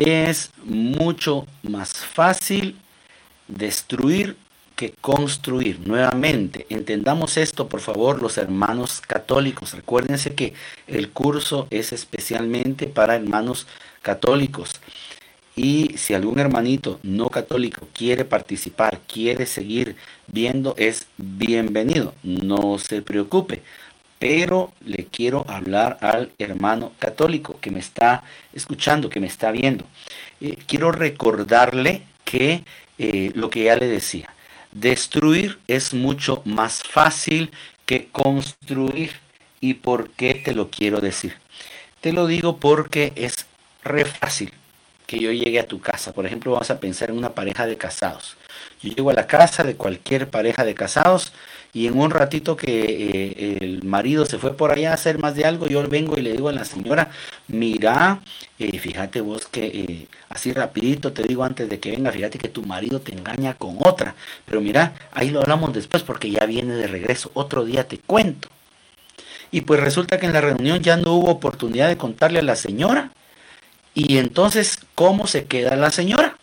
es mucho más fácil destruir que construir. Nuevamente, entendamos esto, por favor, los hermanos católicos. Recuérdense que el curso es especialmente para hermanos católicos. Y si algún hermanito no católico quiere participar, quiere seguir viendo, es bienvenido. No se preocupe. Pero le quiero hablar al hermano católico que me está escuchando, que me está viendo. Eh, quiero recordarle que eh, lo que ya le decía, Destruir es mucho más fácil que construir. ¿Y por qué te lo quiero decir? Te lo digo porque es re fácil que yo llegue a tu casa. Por ejemplo, vamos a pensar en una pareja de casados. Yo llego a la casa de cualquier pareja de casados y en un ratito que eh, el marido se fue por allá a hacer más de algo, yo vengo y le digo a la señora, mira, eh, fíjate vos que eh, así rapidito te digo antes de que venga, fíjate que tu marido te engaña con otra, pero mira, ahí lo hablamos después porque ya viene de regreso, otro día te cuento. Y pues resulta que en la reunión ya no hubo oportunidad de contarle a la señora. Y entonces, ¿cómo se queda la señora?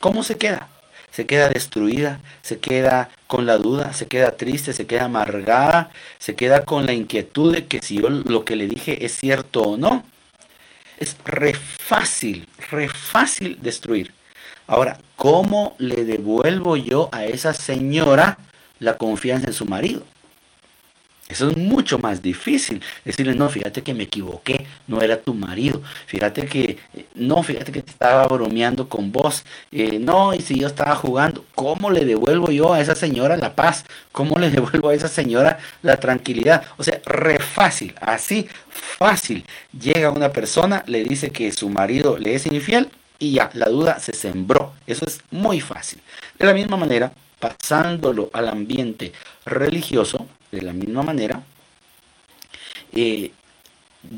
¿Cómo se queda? Se queda destruida, se queda con la duda, se queda triste, se queda amargada, se queda con la inquietud de que si yo lo que le dije es cierto o no. Es re fácil, re fácil destruir. Ahora, ¿cómo le devuelvo yo a esa señora la confianza en su marido? Eso es mucho más difícil. Decirle, no, fíjate que me equivoqué, no era tu marido. Fíjate que, no, fíjate que estaba bromeando con vos. Eh, no, y si yo estaba jugando, ¿cómo le devuelvo yo a esa señora la paz? ¿Cómo le devuelvo a esa señora la tranquilidad? O sea, re fácil, así fácil. Llega una persona, le dice que su marido le es infiel y ya, la duda se sembró. Eso es muy fácil. De la misma manera, pasándolo al ambiente religioso, de la misma manera, eh,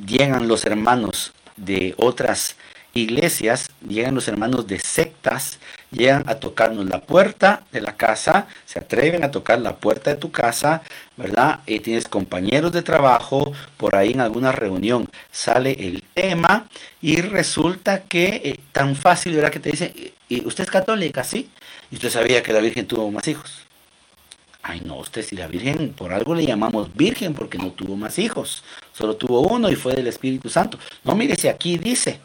llegan los hermanos de otras iglesias, llegan los hermanos de sectas, llegan a tocarnos la puerta de la casa, se atreven a tocar la puerta de tu casa, ¿verdad? Y tienes compañeros de trabajo, por ahí en alguna reunión sale el tema y resulta que eh, tan fácil, ¿verdad? Que te dicen, ¿y usted es católica, sí? Y usted sabía que la Virgen tuvo más hijos. Ay, no, usted si la Virgen, por algo le llamamos Virgen, porque no tuvo más hijos, solo tuvo uno y fue del Espíritu Santo. No, mire, si aquí dice,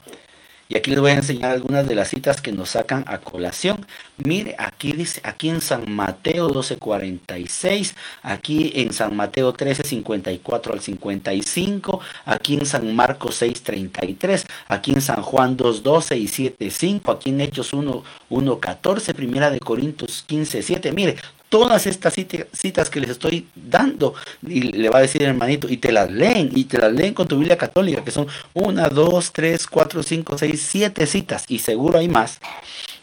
y aquí les voy a enseñar algunas de las citas que nos sacan a colación. Mire, aquí dice, aquí en San Mateo 12:46, aquí en San Mateo 13:54 al 55, aquí en San Marcos 6:33, aquí en San Juan 2:12 y 7:5, aquí en Hechos 1:14, Primera de Corintios 15:7. Mire, todas estas citas que les estoy dando, y le va a decir hermanito, y te las leen, y te las leen con tu Biblia católica, que son una, dos, tres, cuatro, cinco, seis, siete citas, y seguro hay más.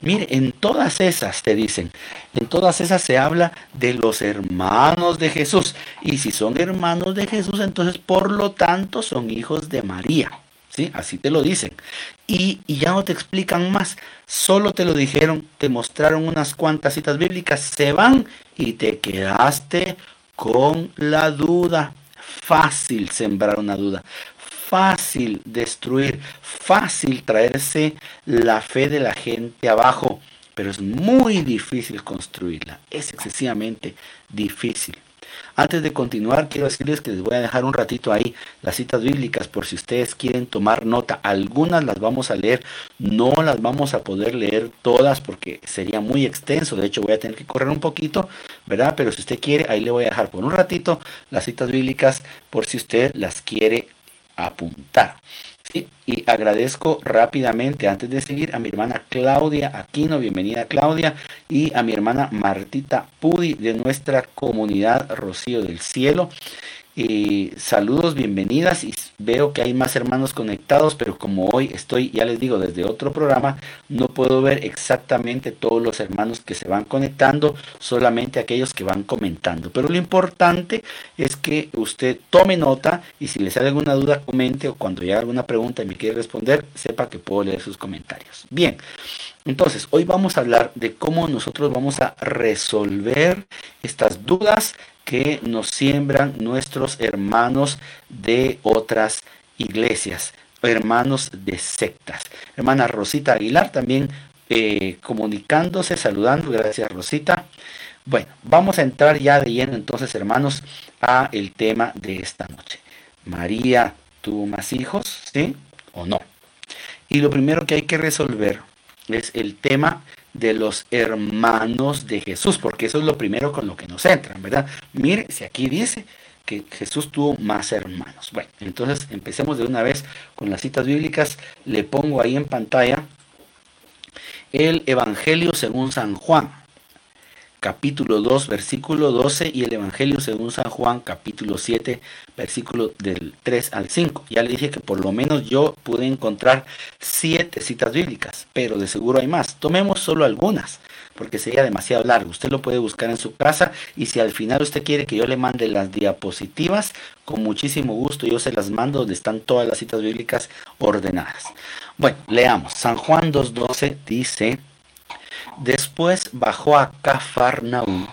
Mire, en todas esas te dicen, en todas esas se habla de los hermanos de Jesús. Y si son hermanos de Jesús, entonces por lo tanto son hijos de María. Así te lo dicen. Y, ya no te explican más, solo te lo dijeron, te mostraron unas cuantas citas bíblicas, se van y te quedaste con la duda. Fácil sembrar una duda, fácil destruir, fácil traerse la fe de la gente abajo, pero es muy difícil construirla, es excesivamente difícil. Antes de continuar, quiero decirles que les voy a dejar un ratito ahí las citas bíblicas por si ustedes quieren tomar nota. Algunas las vamos a leer, no las vamos a poder leer todas porque sería muy extenso. De hecho, voy a tener que correr un poquito, ¿verdad? Pero si usted quiere, ahí le voy a dejar por un ratito las citas bíblicas por si usted las quiere apuntar y agradezco rápidamente, antes de seguir, a mi hermana Claudia Aquino, bienvenida Claudia, y a mi hermana Martita Pudi de nuestra comunidad Rocío del Cielo saludos, bienvenidas y veo que hay más hermanos conectados, pero como hoy estoy, ya les digo, desde otro programa, no puedo ver exactamente todos los hermanos que se van conectando, solamente aquellos que van comentando. Pero lo importante es que usted tome nota y si le sale alguna duda, comente o cuando haya alguna pregunta y me quiere responder, sepa que puedo leer sus comentarios. Bien. Entonces, hoy vamos a hablar de cómo nosotros vamos a resolver estas dudas que nos siembran nuestros hermanos de otras iglesias. hermanos de sectas. Hermana Rosita Aguilar también eh, comunicándose, saludando. Gracias Rosita. Bueno, vamos a entrar ya de lleno entonces, hermanos, a el tema de esta noche. María tuvo más hijos, ¿sí o no? Y lo primero que hay que resolver es el tema de los hermanos de Jesús, porque eso es lo primero con lo que nos entran, ¿verdad? Mire, si aquí dice que Jesús tuvo más hermanos. Bueno, entonces empecemos de una vez con las citas bíblicas. Le pongo ahí en pantalla el Evangelio según San Juan, capítulo 2, versículo 12, y el Evangelio según San Juan, capítulo 7, versículo del 3 al 5. Ya le dije que por lo menos yo pude encontrar siete citas bíblicas, pero de seguro hay más. Tomemos solo algunas, porque sería demasiado largo. Usted lo puede buscar en su casa y si al final usted quiere que yo le mande las diapositivas, con muchísimo gusto yo se las mando donde están todas las citas bíblicas ordenadas. Bueno, leamos. San Juan 2.12 dice, después bajó a Cafarnaúm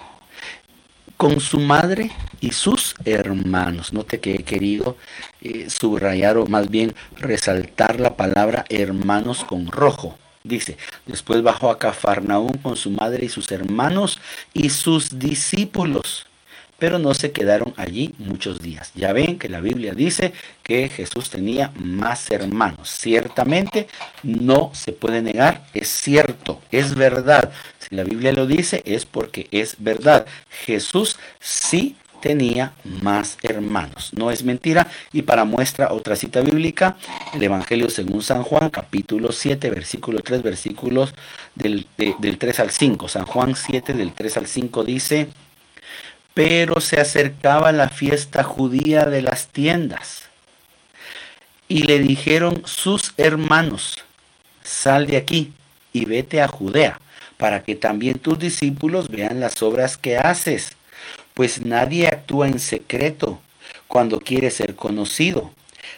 con su madre y sus hermanos. Note que he querido eh, subrayar o más bien resaltar la palabra hermanos con rojo. Dice, después bajó a Cafarnaúm con su madre y sus hermanos y sus discípulos pero no se quedaron allí muchos días. Ya ven que la Biblia dice que Jesús tenía más hermanos. Ciertamente no se puede negar, es cierto, es verdad. Si la Biblia lo dice es porque es verdad. Jesús sí tenía más hermanos. No es mentira. Y para muestra otra cita bíblica, el Evangelio según San Juan, capítulo 7, versículo 3, versículos del, del 3 al 5. San Juan 7, del 3 al 5 dice, pero se acercaba la fiesta judía de las tiendas. Y le dijeron sus hermanos, sal de aquí y vete a Judea, para que también tus discípulos vean las obras que haces, pues nadie actúa en secreto cuando quiere ser conocido.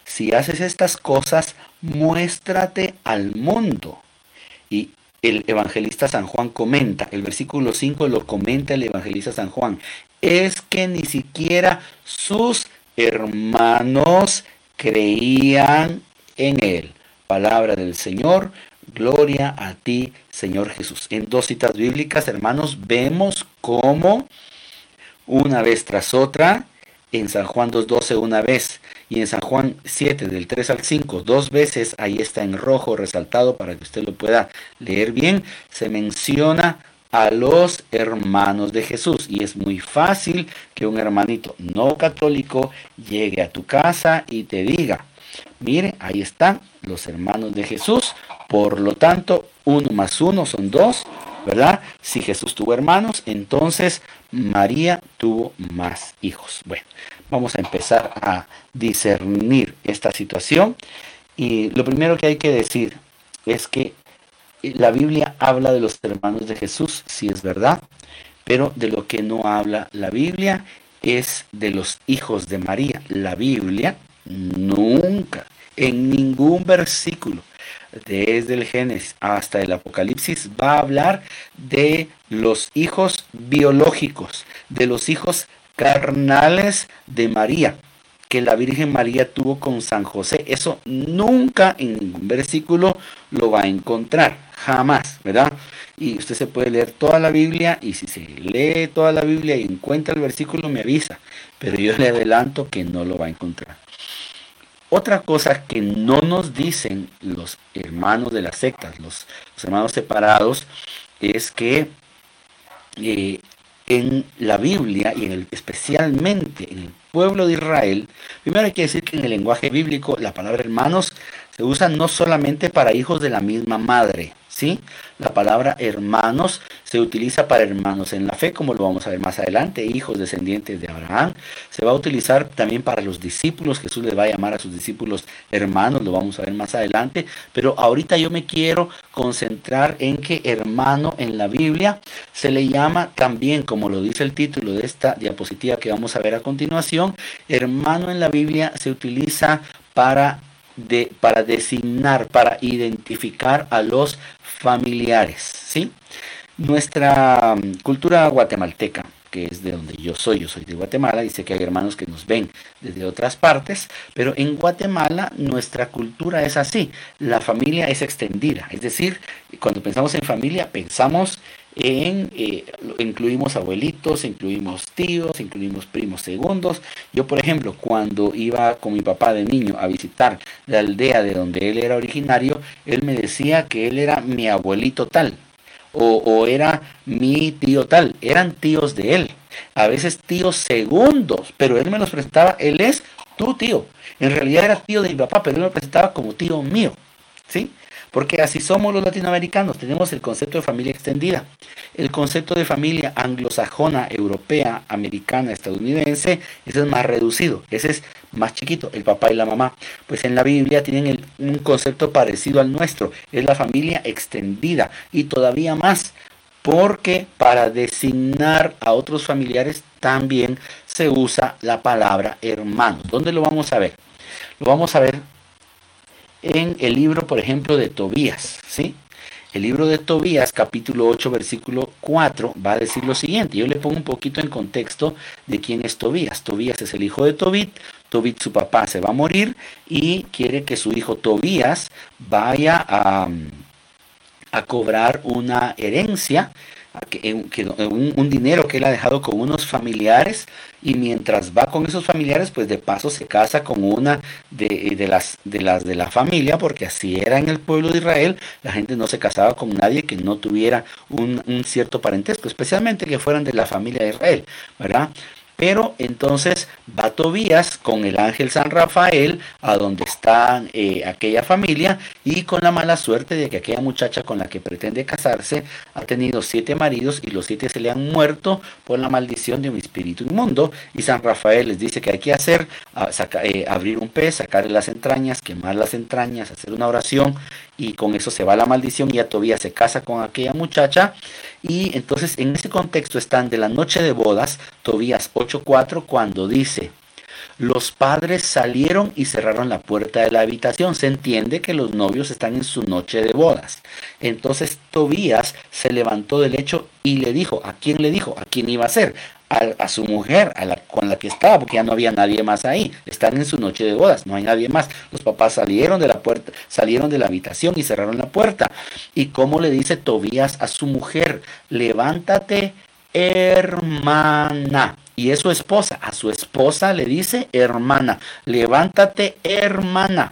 Si haces estas cosas, muéstrate al mundo. Y el evangelista San Juan comenta, el versículo 5 lo comenta el evangelista San Juan, es que ni siquiera sus hermanos creían en él. Palabra del Señor, gloria a ti, Señor Jesús. En dos citas bíblicas, hermanos, vemos cómo una vez tras otra, en San Juan 2.12 una vez y en San Juan 7 del 3 al 5 dos veces, ahí está en rojo resaltado para que usted lo pueda leer bien, se menciona a los hermanos de Jesús. Y es muy fácil que un hermanito no católico llegue a tu casa y te diga, mire, ahí están los hermanos de Jesús. Por lo tanto, uno más uno son dos, ¿verdad? Si Jesús tuvo hermanos, entonces María tuvo más hijos. Bueno, vamos a empezar a discernir esta situación. Y lo primero que hay que decir es que la Biblia habla de los hermanos de Jesús, sí es verdad, pero de lo que no habla la Biblia es de los hijos de María. La Biblia nunca, en ningún versículo, desde el Génesis hasta el Apocalipsis, va a hablar de los hijos biológicos, de los hijos carnales de María que la Virgen María tuvo con San José. Eso nunca en ningún versículo lo va a encontrar, jamás, ¿verdad? Y usted se puede leer toda la Biblia y si se lee toda la Biblia y encuentra el versículo me avisa, pero yo le adelanto que no lo va a encontrar. Otra cosa que no nos dicen los hermanos de las sectas, los, hermanos separados, es que eh, en la Biblia y en el, especialmente en el pueblo de Israel, primero hay que decir que en el lenguaje bíblico la palabra hermanos se usa no solamente para hijos de la misma madre, ¿sí? La palabra hermanos se utiliza para hermanos en la fe, como lo vamos a ver más adelante, hijos descendientes de Abraham. Se va a utilizar también para los discípulos, Jesús les va a llamar a sus discípulos hermanos, lo vamos a ver más adelante. Pero ahorita yo me quiero concentrar en que hermano en la Biblia se le llama también, como lo dice el título de esta diapositiva que vamos a ver a continuación, hermano en la Biblia se utiliza para de, para designar, para identificar a los familiares. ¿sí? Nuestra mm, cultura guatemalteca, que es de donde yo soy, yo soy de Guatemala, y sé que hay hermanos que nos ven desde otras partes, pero en Guatemala nuestra cultura es así, la familia es extendida, es decir, cuando pensamos en familia pensamos eh, incluimos abuelitos, incluimos tíos, incluimos primos segundos. Yo, por ejemplo, cuando iba con mi papá de niño a visitar la aldea de donde él era originario, él me decía que él era mi abuelito tal o, era mi tío tal, eran tíos de él, a veces tíos segundos, pero él me los presentaba, él es tu tío. En realidad era tío de mi papá, pero él me lo presentaba como tío mío. ¿Sí? Porque así somos los latinoamericanos, tenemos el concepto de familia extendida. El concepto de familia anglosajona, europea, americana, estadounidense, ese es más reducido, ese es más chiquito, el papá y la mamá. Pues en la Biblia tienen un concepto parecido al nuestro, es la familia extendida y todavía más, porque para designar a otros familiares también se usa la palabra hermano. ¿Dónde lo vamos a ver? Lo vamos a ver en el libro, por ejemplo, de Tobías, ¿sí? El libro de Tobías, capítulo 8, versículo 4, va a decir lo siguiente. Yo le pongo un poquito en contexto de quién es Tobías. Tobías es el hijo de Tobit. Tobit, su papá, se va a morir y quiere que su hijo Tobías vaya a, a cobrar una herencia un, dinero que él ha dejado con unos familiares y mientras va con esos familiares, pues de paso se casa con una de, de, las, de las de la familia, porque así era en el pueblo de Israel, la gente no se casaba con nadie que no tuviera un, un cierto parentesco, especialmente que fueran de la familia de Israel, ¿verdad? Pero entonces va Tobías con el ángel San Rafael a donde está eh, aquella familia y con la mala suerte de que aquella muchacha con la que pretende casarse ha tenido siete maridos y los siete se le han muerto por la maldición de un espíritu inmundo. Y San Rafael les dice que hay que hacer, eh, abrir un pez, sacarle las entrañas, quemar las entrañas, hacer una oración y con eso se va la maldición y a Tobías se casa con aquella muchacha y entonces en ese contexto están de la noche de bodas, Tobías 8.4 cuando dice, los padres salieron y cerraron la puerta de la habitación. Se entiende que los novios están en su noche de bodas. Entonces Tobías se levantó del lecho y le dijo, ¿a quién le dijo? ¿A quién iba a ser? A, su mujer, con la que estaba, porque ya no había nadie más ahí. Están en su noche de bodas, no hay nadie más. Los papás salieron de la puerta, salieron de la habitación y cerraron la puerta. ¿Y cómo le dice Tobías a su mujer? Levántate, hermana y es su esposa. A su esposa le dice, hermana, levántate, hermana,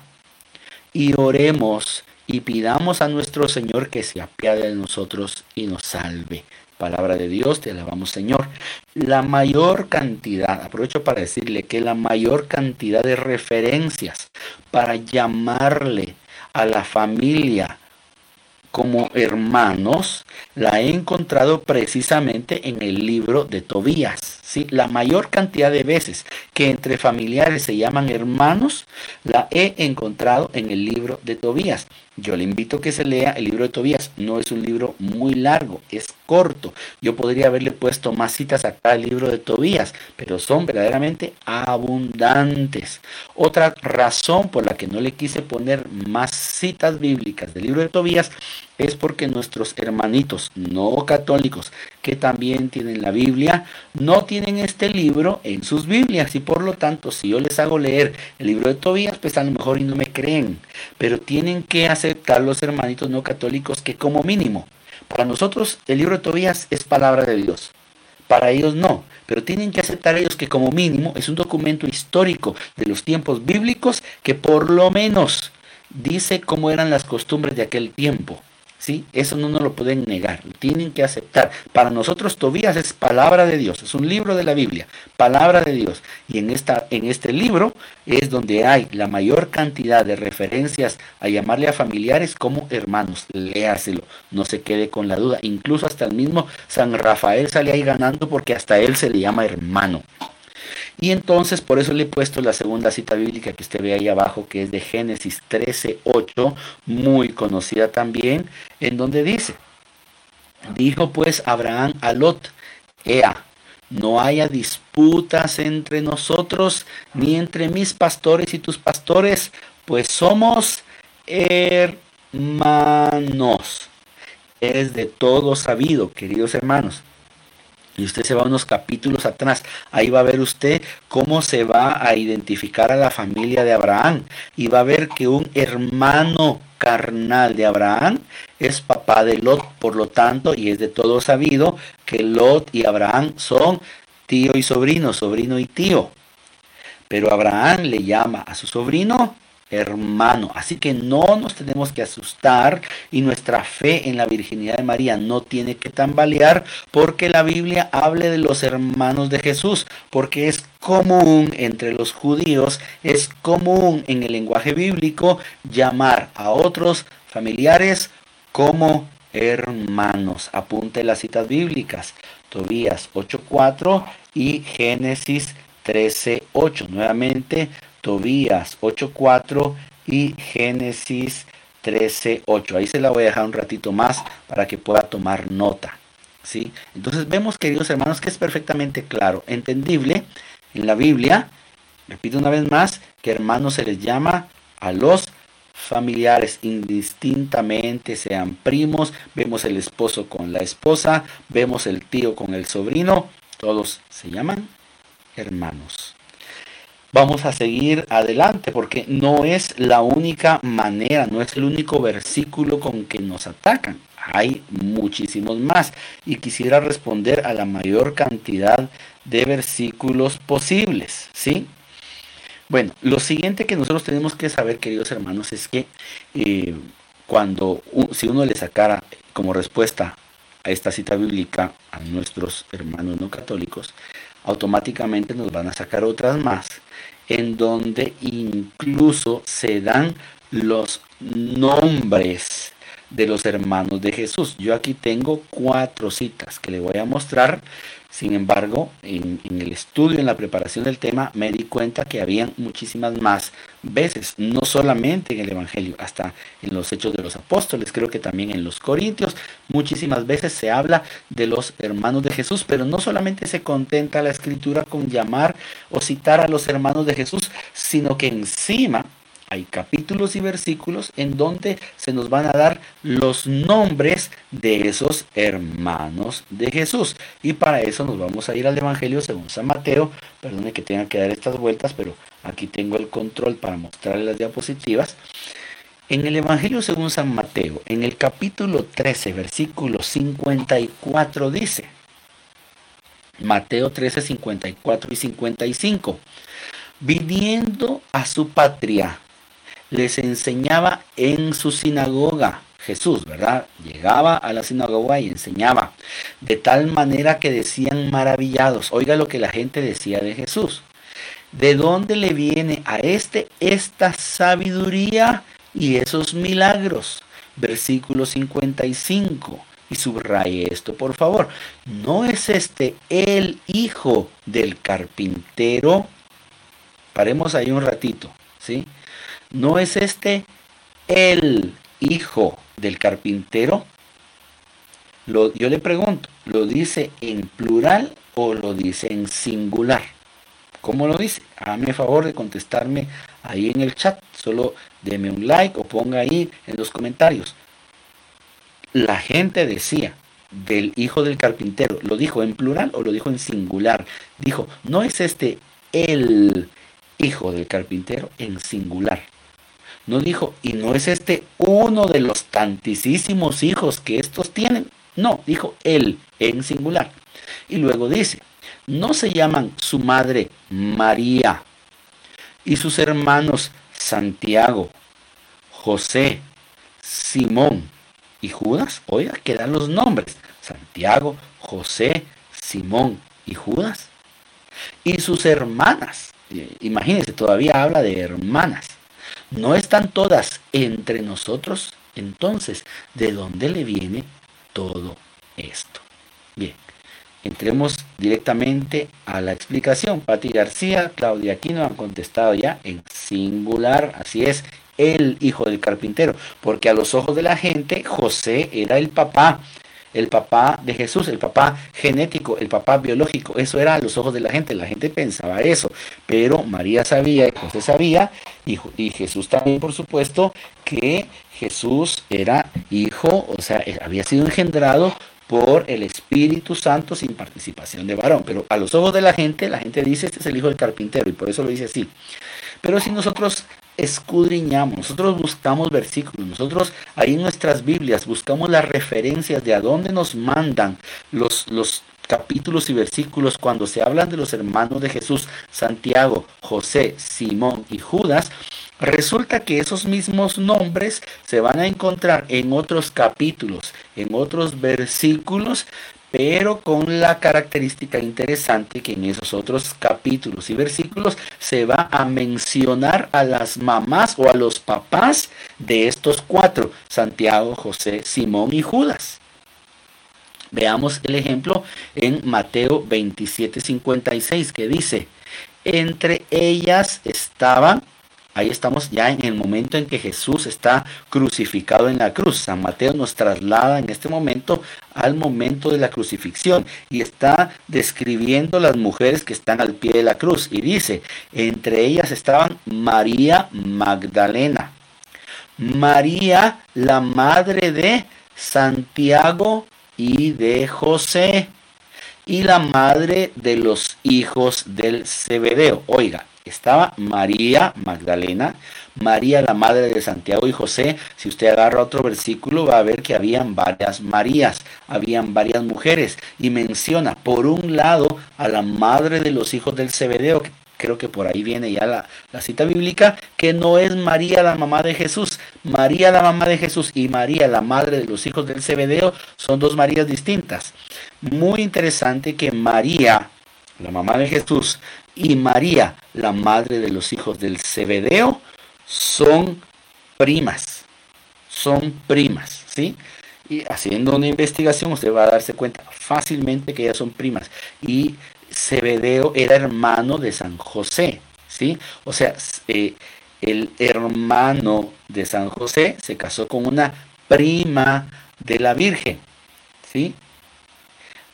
y oremos y pidamos a nuestro Señor que se apiade de nosotros y nos salve. Palabra de Dios, te alabamos Señor. La mayor cantidad, aprovecho para decirle que la mayor cantidad de referencias para llamarle a la familia como hermanos, la he encontrado precisamente en el libro de Tobías. ¿sí? La mayor cantidad de veces que entre familiares se llaman hermanos, la he encontrado en el libro de Tobías. Yo le invito a que se lea el libro de Tobías. No es un libro muy largo, es corto. Yo podría haberle puesto más citas acá al libro de Tobías, pero son verdaderamente abundantes. Otra razón por la que no le quise poner más citas bíblicas del libro de Tobías es porque nuestros hermanitos no católicos que también tienen la Biblia no tienen este libro en sus Biblias. Y por lo tanto si yo les hago leer el libro de Tobías pues a lo mejor y no me creen. Pero tienen que aceptar los hermanitos no católicos que como mínimo para nosotros el libro de Tobías es palabra de Dios para ellos no. Pero tienen que aceptar ellos que como mínimo es un documento histórico de los tiempos bíblicos que por lo menos dice cómo eran las costumbres de aquel tiempo ¿sí? Eso no nos lo pueden negar, lo tienen que aceptar. Para nosotros Tobías es palabra de Dios, es un libro de la Biblia, palabra de Dios. Y en, esta, en este libro es donde hay la mayor cantidad de referencias a llamarle a familiares como hermanos. Léaselo, no se quede con la duda. Incluso hasta el mismo San Rafael sale ahí ganando porque hasta él se le llama hermano. Y entonces por eso le he puesto la segunda cita bíblica que usted ve ahí abajo, que es de Génesis 13:8, muy conocida también, en donde dice, dijo pues Abraham a Lot, Ea, no haya disputas entre nosotros, ni entre mis pastores y tus pastores, pues somos hermanos. Es de todo sabido, queridos hermanos, y usted se va unos capítulos atrás, ahí va a ver usted cómo se va a identificar a la familia de Abraham y va a ver que un hermano carnal de Abraham es papá de Lot, por lo tanto, y es de todo sabido que Lot y Abraham son tío y sobrino, sobrino y tío. Pero Abraham le llama a su sobrino hermano. Así que no nos tenemos que asustar y nuestra fe en la virginidad de María no tiene que tambalear porque la Biblia hable de los hermanos de Jesús, porque es común entre los judíos, es común en el lenguaje bíblico llamar a otros familiares como hermanos. Apunte las citas bíblicas. Tobías 8.4 y Génesis 13.8. Nuevamente, Tobías 8.4 y Génesis 13.8. Ahí se la voy a dejar un ratito más para que pueda tomar nota. ¿sí? Entonces vemos, queridos hermanos, que es perfectamente claro, entendible en la Biblia, repito una vez más, que hermanos se les llama a los familiares indistintamente, sean primos, vemos el esposo con la esposa, vemos el tío con el sobrino, todos se llaman hermanos vamos a seguir adelante porque no es la única manera, no es el único versículo con que nos atacan. Hay muchísimos más y quisiera responder a la mayor cantidad de versículos posibles, ¿sí? Bueno, lo siguiente que nosotros tenemos que saber, queridos hermanos, es que eh, cuando, si uno le sacara como respuesta a esta cita bíblica a nuestros hermanos no católicos, automáticamente nos van a sacar otras más, en donde incluso se dan los nombres de los hermanos de Jesús. Yo aquí tengo cuatro citas que le voy a mostrar sin embargo, en, el estudio, en la preparación del tema, me di cuenta que habían muchísimas más veces, no solamente en el Evangelio, hasta en los Hechos de los Apóstoles, creo que también en los Corintios, muchísimas veces se habla de los hermanos de Jesús, pero no solamente se contenta la escritura con llamar o citar a los hermanos de Jesús, sino que encima hay capítulos y versículos en donde se nos van a dar los nombres de esos hermanos de Jesús. Y para eso nos vamos a ir al Evangelio según San Mateo. Perdone que tenga que dar estas vueltas, pero aquí tengo el control para mostrarles las diapositivas. En el Evangelio según San Mateo, en el capítulo 13, versículo 54 dice, Mateo 13, 54 y 55, viniendo a su patria, les enseñaba en su sinagoga. Jesús, ¿verdad? Llegaba a la sinagoga y enseñaba, de tal manera que decían maravillados, oiga lo que la gente decía de Jesús, ¿de dónde le viene a este esta sabiduría y esos milagros? Versículo 55. Y subraye esto, por favor. ¿No es este el hijo del carpintero? Paremos ahí un ratito, ¿sí? ¿No es este el hijo del carpintero? yo le pregunto, ¿lo dice en plural o lo dice en singular? ¿Cómo lo dice? Hágame favor de contestarme ahí en el chat. Solo deme un like o ponga ahí en los comentarios. La gente decía del hijo del carpintero, ¿lo dijo en plural o lo dijo en singular? Dijo, no es este el hijo del carpintero en singular. No dijo, y no es este uno de los tantísimos hijos que estos tienen. No, dijo él en singular. Y luego dice, no se llaman su madre María y sus hermanos Santiago, José, Simón y Judas. Oiga, quedan los nombres. Santiago, José, Simón y Judas. Y sus hermanas. Eh, imagínense, todavía habla de hermanas no están todas entre nosotros, entonces, ¿de dónde le viene todo esto? Bien, entremos directamente a la explicación. Pati García, Claudia Aquino han contestado ya en singular, así es, el hijo del carpintero, porque a los ojos de la gente José era el papá el papá de Jesús, el papá genético, el papá biológico. Eso era a los ojos de la gente, la gente pensaba eso. Pero María sabía, y José sabía, y, y Jesús también, por supuesto, que Jesús era hijo, o sea, había sido engendrado por el Espíritu Santo sin participación de varón. Pero a los ojos de la gente, la gente dice, este es el hijo del carpintero, y por eso lo dice así. Pero si nosotros escudriñamos, nosotros buscamos versículos, nosotros ahí en nuestras Biblias buscamos las referencias de a dónde nos mandan los, los capítulos y versículos cuando se hablan de los hermanos de Jesús, Santiago, José, Simón y Judas, resulta que esos mismos nombres se van a encontrar en otros capítulos, en otros versículos, pero con la característica interesante que en esos otros capítulos y versículos se va a mencionar a las mamás o a los papás de estos cuatro, Santiago, José, Simón y Judas. Veamos el ejemplo en Mateo 27, 56 que dice, entre ellas estaban, ahí estamos ya en el momento en que Jesús está crucificado en la cruz. San Mateo nos traslada en este momento al momento de la crucifixión y está describiendo las mujeres que están al pie de la cruz y dice, entre ellas estaban María Magdalena, María la madre de Santiago y de José y la madre de los hijos del Zebedeo. Oiga, estaba María Magdalena, María la madre de Santiago y José. Si usted agarra otro versículo va a ver que habían varias Marías, habían varias mujeres y menciona por un lado a la madre de los hijos del Zebedeo, creo que por ahí viene ya la, la, cita bíblica, que no es María la mamá de Jesús. María la mamá de Jesús y María la madre de los hijos del Zebedeo son dos Marías distintas. Muy interesante que María, la mamá de Jesús, y María, la madre de los hijos del Zebedeo, son primas. Son primas, ¿sí? Y haciendo una investigación usted va a darse cuenta fácilmente que ellas son primas. Y Zebedeo era hermano de San José, ¿sí? O sea, eh, el hermano de San José se casó con una prima de la Virgen, ¿sí?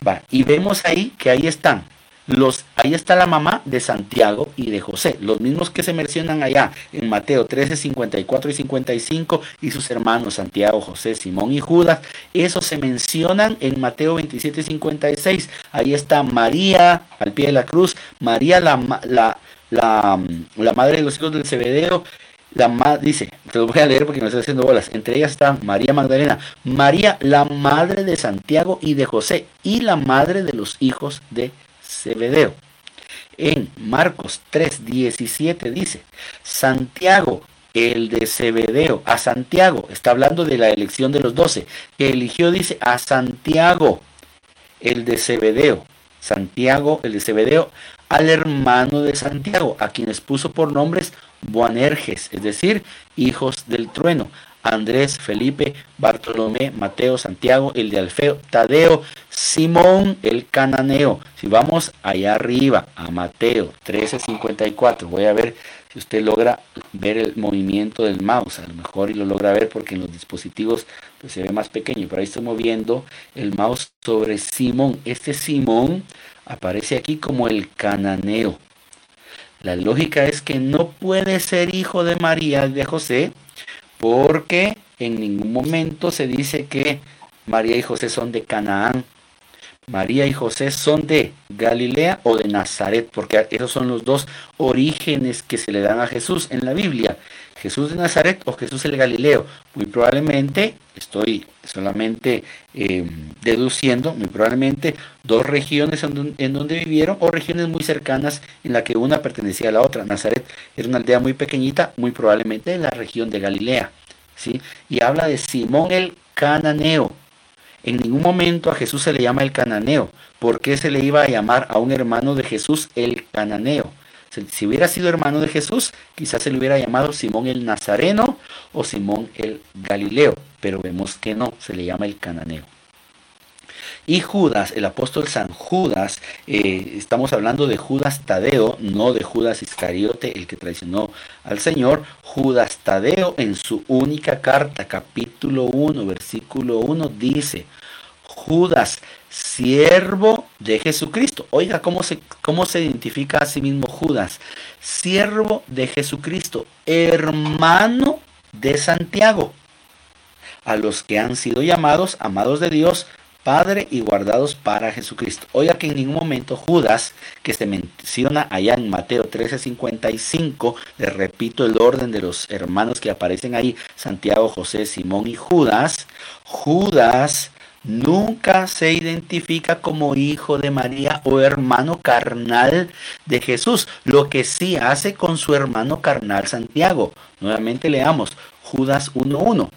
Va, y vemos ahí que ahí están los, ahí está la mamá de Santiago y de José, los mismos que se mencionan allá en Mateo 13, 54 y 55, y sus hermanos Santiago, José, Simón y Judas. Esos se mencionan en Mateo 27, 56. Ahí está María al pie de la cruz, María la, la, la, la madre de los hijos del Zebedeo, la dice, te lo voy a leer porque me estoy haciendo bolas. Entre ellas está María Magdalena, María, la madre de Santiago y de José, y la madre de los hijos de En Marcos 3:17 dice, Santiago, el de Zebedeo, a Santiago, está hablando de la elección de los doce, que eligió, dice, a Santiago, el de Zebedeo, Santiago, el de Zebedeo, al hermano de Santiago, a quienes puso por nombres Boanerges, es decir, hijos del trueno, Andrés, Felipe, Bartolomé, Mateo, Santiago, el de Alfeo, Tadeo, Simón, el cananeo. Si vamos allá arriba a Mateo 13:54, voy a ver si usted logra ver el movimiento del mouse. A lo mejor y lo logra ver porque en los dispositivos pues, se ve más pequeño. Pero ahí estoy moviendo el mouse sobre Simón. Este Simón aparece aquí como el cananeo. La lógica es que no puede ser hijo de María, de José, porque en ningún momento se dice que María y José son de Canaán. María y José son de Galilea o de Nazaret, porque esos son los dos orígenes que se le dan a Jesús en la Biblia. Jesús de Nazaret o Jesús el Galileo. Muy probablemente, estoy solamente em, deduciendo, muy probablemente dos regiones en, en, donde vivieron o regiones muy cercanas en la que una pertenecía a la otra. Nazaret era una aldea muy pequeñita, muy probablemente de la región de Galilea. ¿sí? Y habla de Simón el Cananeo. En ningún momento a Jesús se le llama el Cananeo. ¿Por qué se le iba a llamar a un hermano de Jesús el Cananeo? Si hubiera sido hermano de Jesús, quizás se le hubiera llamado Simón el Nazareno o Simón el Galileo, pero vemos que no, se le llama el Cananeo. Y Judas, el apóstol San Judas, eh, estamos hablando de Judas Tadeo, no de Judas Iscariote, el que traicionó al Señor. Judas Tadeo en su única carta, capítulo 1, versículo 1, dice, Judas, siervo de Jesucristo. Oiga, ¿cómo se, cómo se identifica a sí mismo Judas? Siervo de Jesucristo, hermano de Santiago. A los que han sido llamados, amados de Dios, Padre y guardados para Jesucristo. Oiga que en ningún momento Judas, que se menciona allá en Mateo 13:55, le repito el orden de los hermanos que aparecen ahí, Santiago, José, Simón y Judas, Judas nunca se identifica como hijo de María o hermano carnal de Jesús, lo que sí hace con su hermano carnal Santiago. Nuevamente leamos Judas 1.1.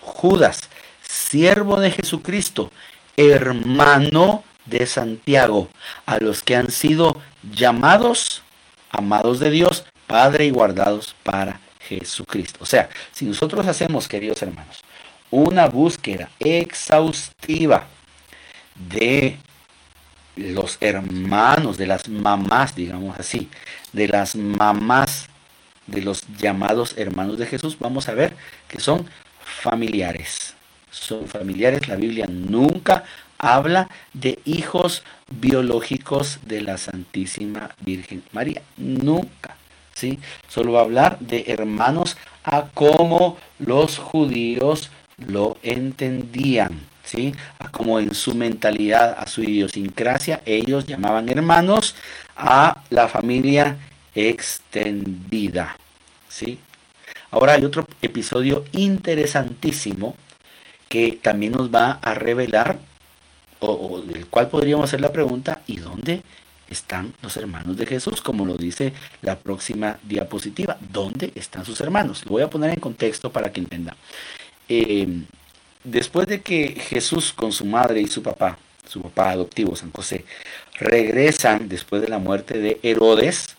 Judas, siervo de Jesucristo, hermano de Santiago, a los que han sido llamados, amados de Dios, Padre y guardados para Jesucristo. O sea, si nosotros hacemos, queridos hermanos, una búsqueda exhaustiva de los hermanos, de las mamás, digamos así, de las mamás de los llamados hermanos de Jesús, vamos a ver que son familiares. Son familiares, la Biblia nunca habla de hijos biológicos de la Santísima Virgen María, nunca. ¿sí? Solo va a hablar de hermanos a como los judíos lo entendían, ¿sí? como en su mentalidad, a su idiosincrasia, ellos llamaban hermanos a la familia extendida, ¿sí? Ahora hay otro episodio interesantísimo que también nos va a revelar, o, del cual podríamos hacer la pregunta, ¿y dónde están los hermanos de Jesús, como lo dice la próxima diapositiva. ¿Dónde están sus hermanos? Lo voy a poner en contexto para que entienda. Eh, después de que Jesús con su madre y su papá, su papá adoptivo San José, regresan después de la muerte de Herodes,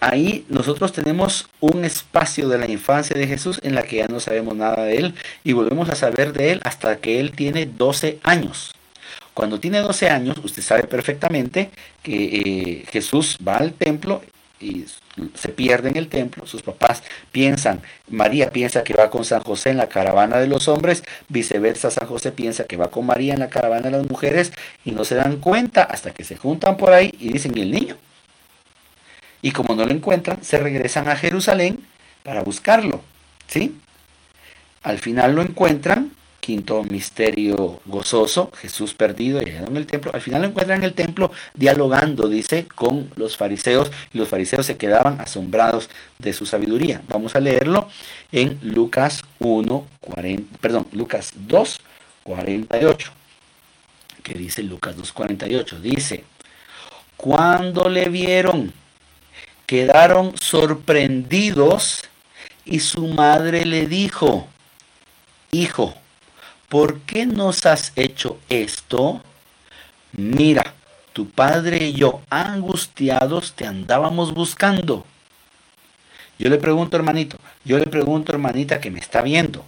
ahí nosotros tenemos un espacio de la infancia de Jesús en la que ya no sabemos nada de él y volvemos a saber de él hasta que él tiene 12 años. Cuando tiene 12 años, usted sabe perfectamente que eh, Jesús va al templo y se pierde en el templo, sus papás piensan, María piensa que va con San José en la caravana de los hombres, viceversa San José piensa que va con María en la caravana de las mujeres y no se dan cuenta hasta que se juntan por ahí y dicen, ¿y el niño? Y como no lo encuentran, se regresan a Jerusalén para buscarlo, ¿sí? Al final lo encuentran quinto misterio gozoso, Jesús perdido y en el templo. Al final lo encuentran en el templo dialogando, dice, con los fariseos y los fariseos se quedaban asombrados de su sabiduría. Vamos a leerlo en Lucas 1, 40, perdón, Lucas 2, 48. ¿Qué dice Lucas 2, 48? Dice, cuando le vieron, quedaron sorprendidos y su madre le dijo, hijo, ¿por qué nos has hecho esto? Mira, tu padre y yo, angustiados, te andábamos buscando. Yo le pregunto, hermanito, yo le pregunto, hermanita, que me está viendo,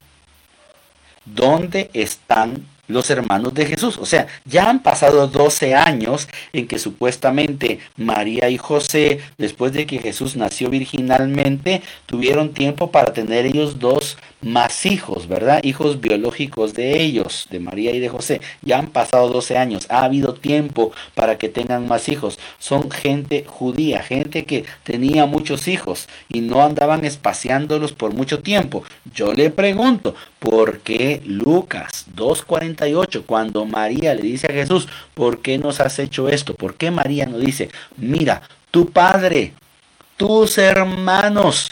¿dónde están los hermanos de Jesús. O sea, ya han pasado 12 años en que supuestamente María y José, después de que Jesús nació virginalmente, tuvieron tiempo para tener ellos dos más hijos, ¿verdad? Hijos biológicos de ellos, de María y de José. Ya han pasado 12 años, ha habido tiempo para que tengan más hijos. Son gente judía, gente que tenía muchos hijos y no andaban espaciándolos por mucho tiempo. Yo le pregunto, ¿por qué Lucas 2.48, cuando María le dice a Jesús, ¿por qué nos has hecho esto? ¿Por qué María no dice, mira, tu padre, tus hermanos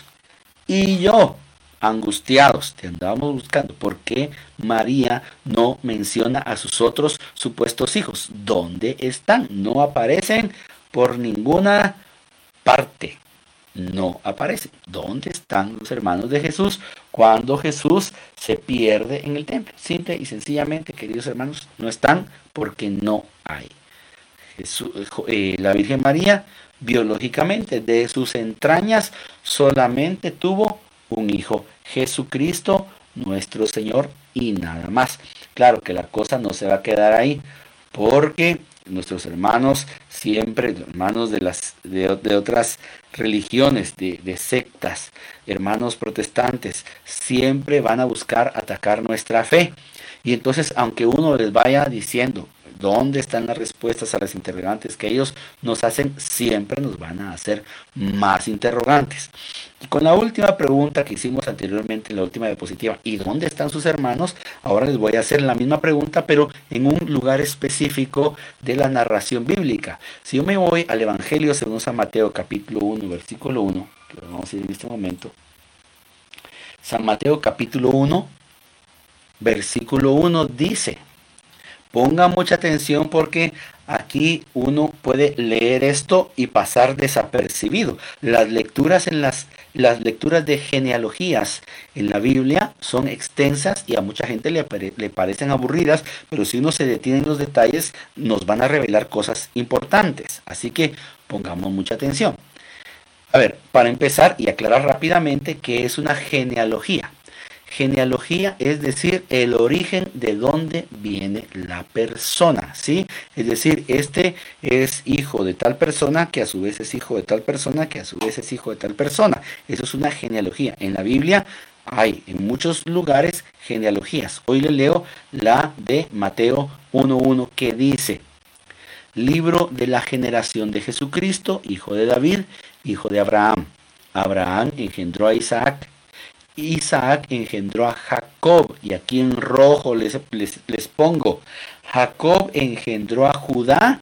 y yo angustiados, te andábamos buscando. ¿Por qué María no menciona a sus otros supuestos hijos? ¿Dónde están? No aparecen por ninguna parte. No aparecen. ¿Dónde están los hermanos de Jesús cuando Jesús se pierde en el templo? Simple y sencillamente, queridos hermanos, no están porque no hay. Eh, la Virgen María, biológicamente, de sus entrañas, solamente tuvo un Hijo, Jesucristo nuestro Señor y nada más. Claro que la cosa no se va a quedar ahí, porque nuestros hermanos siempre, hermanos de, las, de, otras religiones, de, de, sectas, hermanos protestantes, siempre van a buscar atacar nuestra fe. Y entonces, aunque uno les vaya diciendo, ¿Dónde están las respuestas a las interrogantes que ellos nos hacen? Siempre nos van a hacer más interrogantes. Y con la última pregunta que hicimos anteriormente en la última diapositiva, ¿y dónde están sus hermanos? Ahora les voy a hacer la misma pregunta, pero en un lugar específico de la narración bíblica. Si yo me voy al Evangelio según San Mateo capítulo 1, versículo 1, que lo vamos a ir en este momento. San Mateo capítulo 1, versículo 1 dice, ponga mucha atención porque aquí uno puede leer esto y pasar desapercibido. Las lecturas en las, las lecturas de genealogías en la Biblia son extensas y a mucha gente le, le parecen aburridas, pero si uno se detiene en los detalles nos van a revelar cosas importantes. Así que pongamos mucha atención. A ver, para empezar y aclarar rápidamente qué es una genealogía. Genealogía es decir, el origen de dónde viene la persona, ¿sí? Es decir, este es hijo de tal persona que a su vez es hijo de tal persona que a su vez es hijo de tal persona. Eso es una genealogía. En la Biblia hay en muchos lugares genealogías. Hoy le leo la de Mateo 1.1 que dice, libro de la generación de Jesucristo, hijo de David, hijo de Abraham. Abraham engendró a Isaac Isaac engendró a Jacob, y aquí en rojo les, les, pongo, Jacob engendró a Judá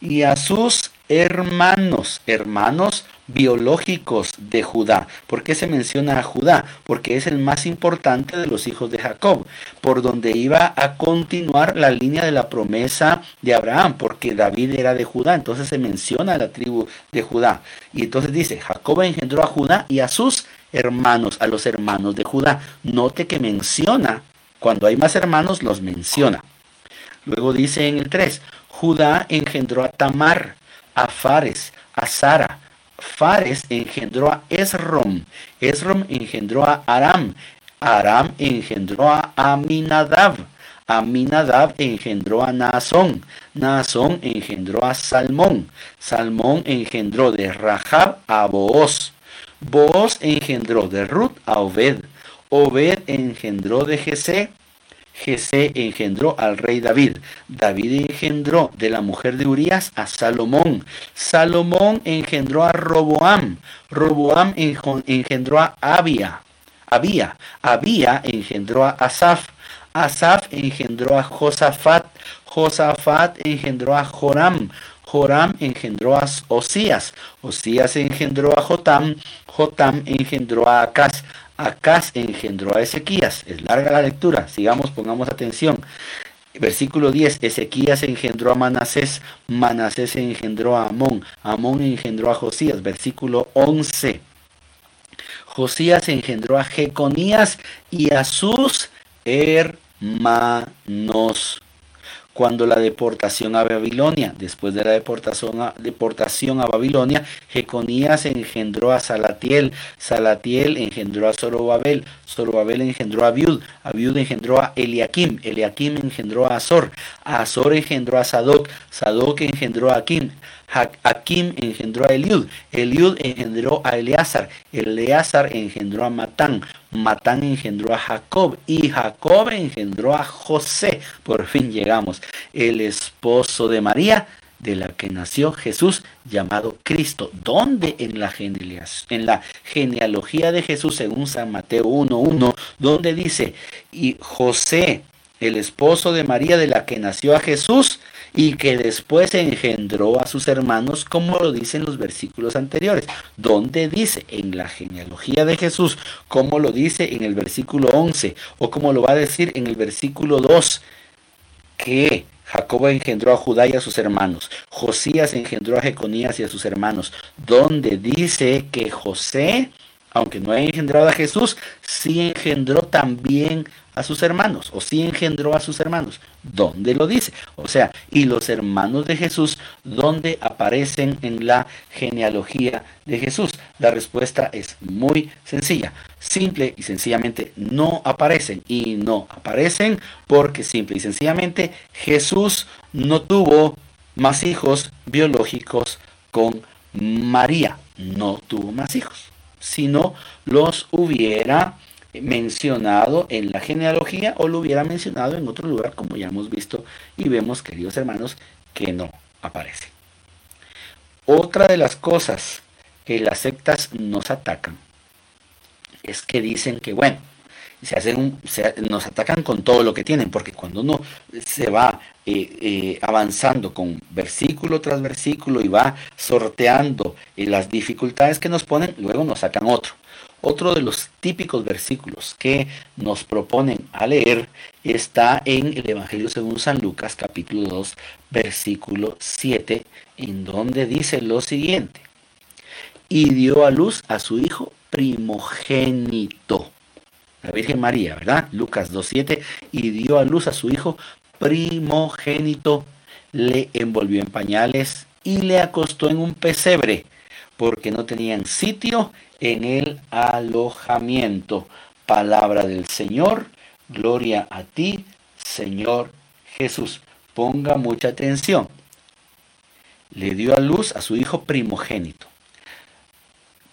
y a sus hermanos, hermanos biológicos de Judá. ¿Por qué se menciona a Judá? Porque es el más importante de los hijos de Jacob, por donde iba a continuar la línea de la promesa de Abraham, porque David era de Judá, entonces se menciona a la tribu de Judá. Y entonces dice, Jacob engendró a Judá y a sus hermanos, a los hermanos de Judá. Note que menciona, cuando hay más hermanos, los menciona. Luego dice en el 3, Judá engendró a Tamar, a Fares, a Sara. Fares engendró a Esrom. Esrom engendró a Aram. Aram engendró a Aminadab. Aminadab engendró a Naasón. Naasón engendró a Salmón. Salmón engendró de Rahab a Booz. Booz engendró de Ruth a Obed. Obed engendró de Jesé. Jesé engendró al rey David. David engendró de la mujer de Urias a Salomón. Salomón engendró a Roboam. Roboam engendró a Abia. Abía. Abía engendró a Asaf. Asaf engendró a Josafat. Josafat engendró a Joram. Joram engendró a Osías, Osías engendró a Jotam, Jotam engendró a Acaz, Acaz engendró a Ezequías. Es larga la lectura, sigamos, pongamos atención. Versículo 10, Ezequías engendró a Manasés, Manasés engendró a Amón, Amón engendró a Josías. Versículo 11, Josías engendró a Jeconías y a sus hermanos cuando la deportación a Babilonia, después de la deportación a, Babilonia, Jeconías engendró a Salatiel, Salatiel engendró a Zorobabel, Zorobabel engendró a Abiud, Abiud engendró a Eliakim, Eliakim engendró a Azor, Azor engendró a Sadoc, Sadoc engendró a Akim, Akim engendró a Eliud, Eliud engendró a Eleazar, Eleazar engendró a Matán, Matán engendró a Jacob. Y Jacob engendró a José. Por fin llegamos, el esposo de María, de la que nació Jesús llamado Cristo. ¿Dónde en la, en la genealogía de Jesús según San Mateo 1.1, donde dice, y José, el esposo de María de la que nació a Jesús, y que después engendró a sus hermanos, como lo dicen los versículos anteriores. ¿Dónde dice? En la genealogía de Jesús, como lo dice en el versículo 11, o como lo va a decir en el versículo 2, que Jacob engendró a Judá y a sus hermanos. Josías engendró a Jeconías y a sus hermanos. Donde dice que José, aunque no ha engendrado a Jesús, sí engendró también a sus hermanos, o si engendró a sus hermanos. ¿Dónde lo dice? O sea, y los hermanos de Jesús, ¿dónde aparecen en la genealogía de Jesús? La respuesta es muy sencilla. Simple y sencillamente no aparecen. Y no aparecen porque simple y sencillamente Jesús no tuvo más hijos biológicos con María. No tuvo más hijos. Si no los hubiera mencionado en la genealogía o lo hubiera mencionado en otro lugar, como ya hemos visto y vemos, queridos hermanos, que no aparece. Otra de las cosas que las sectas nos atacan es que dicen que, bueno, se hacen nos atacan con todo lo que tienen, porque cuando uno se va eh, eh, avanzando con versículo tras versículo y va sorteando eh, las dificultades que nos ponen, luego nos sacan otro. Otro de los típicos versículos que nos proponen a leer está en el Evangelio según San Lucas capítulo 2 versículo 7 en donde dice lo siguiente. Y dio a luz a su hijo primogénito. La Virgen María, ¿verdad? Lucas 2.7. Y dio a luz a su hijo primogénito. Le envolvió en pañales y le acostó en un pesebre porque no tenían sitio en el alojamiento. Palabra del Señor, gloria a ti, Señor Jesús. Ponga mucha atención. Le dio a luz a su hijo primogénito.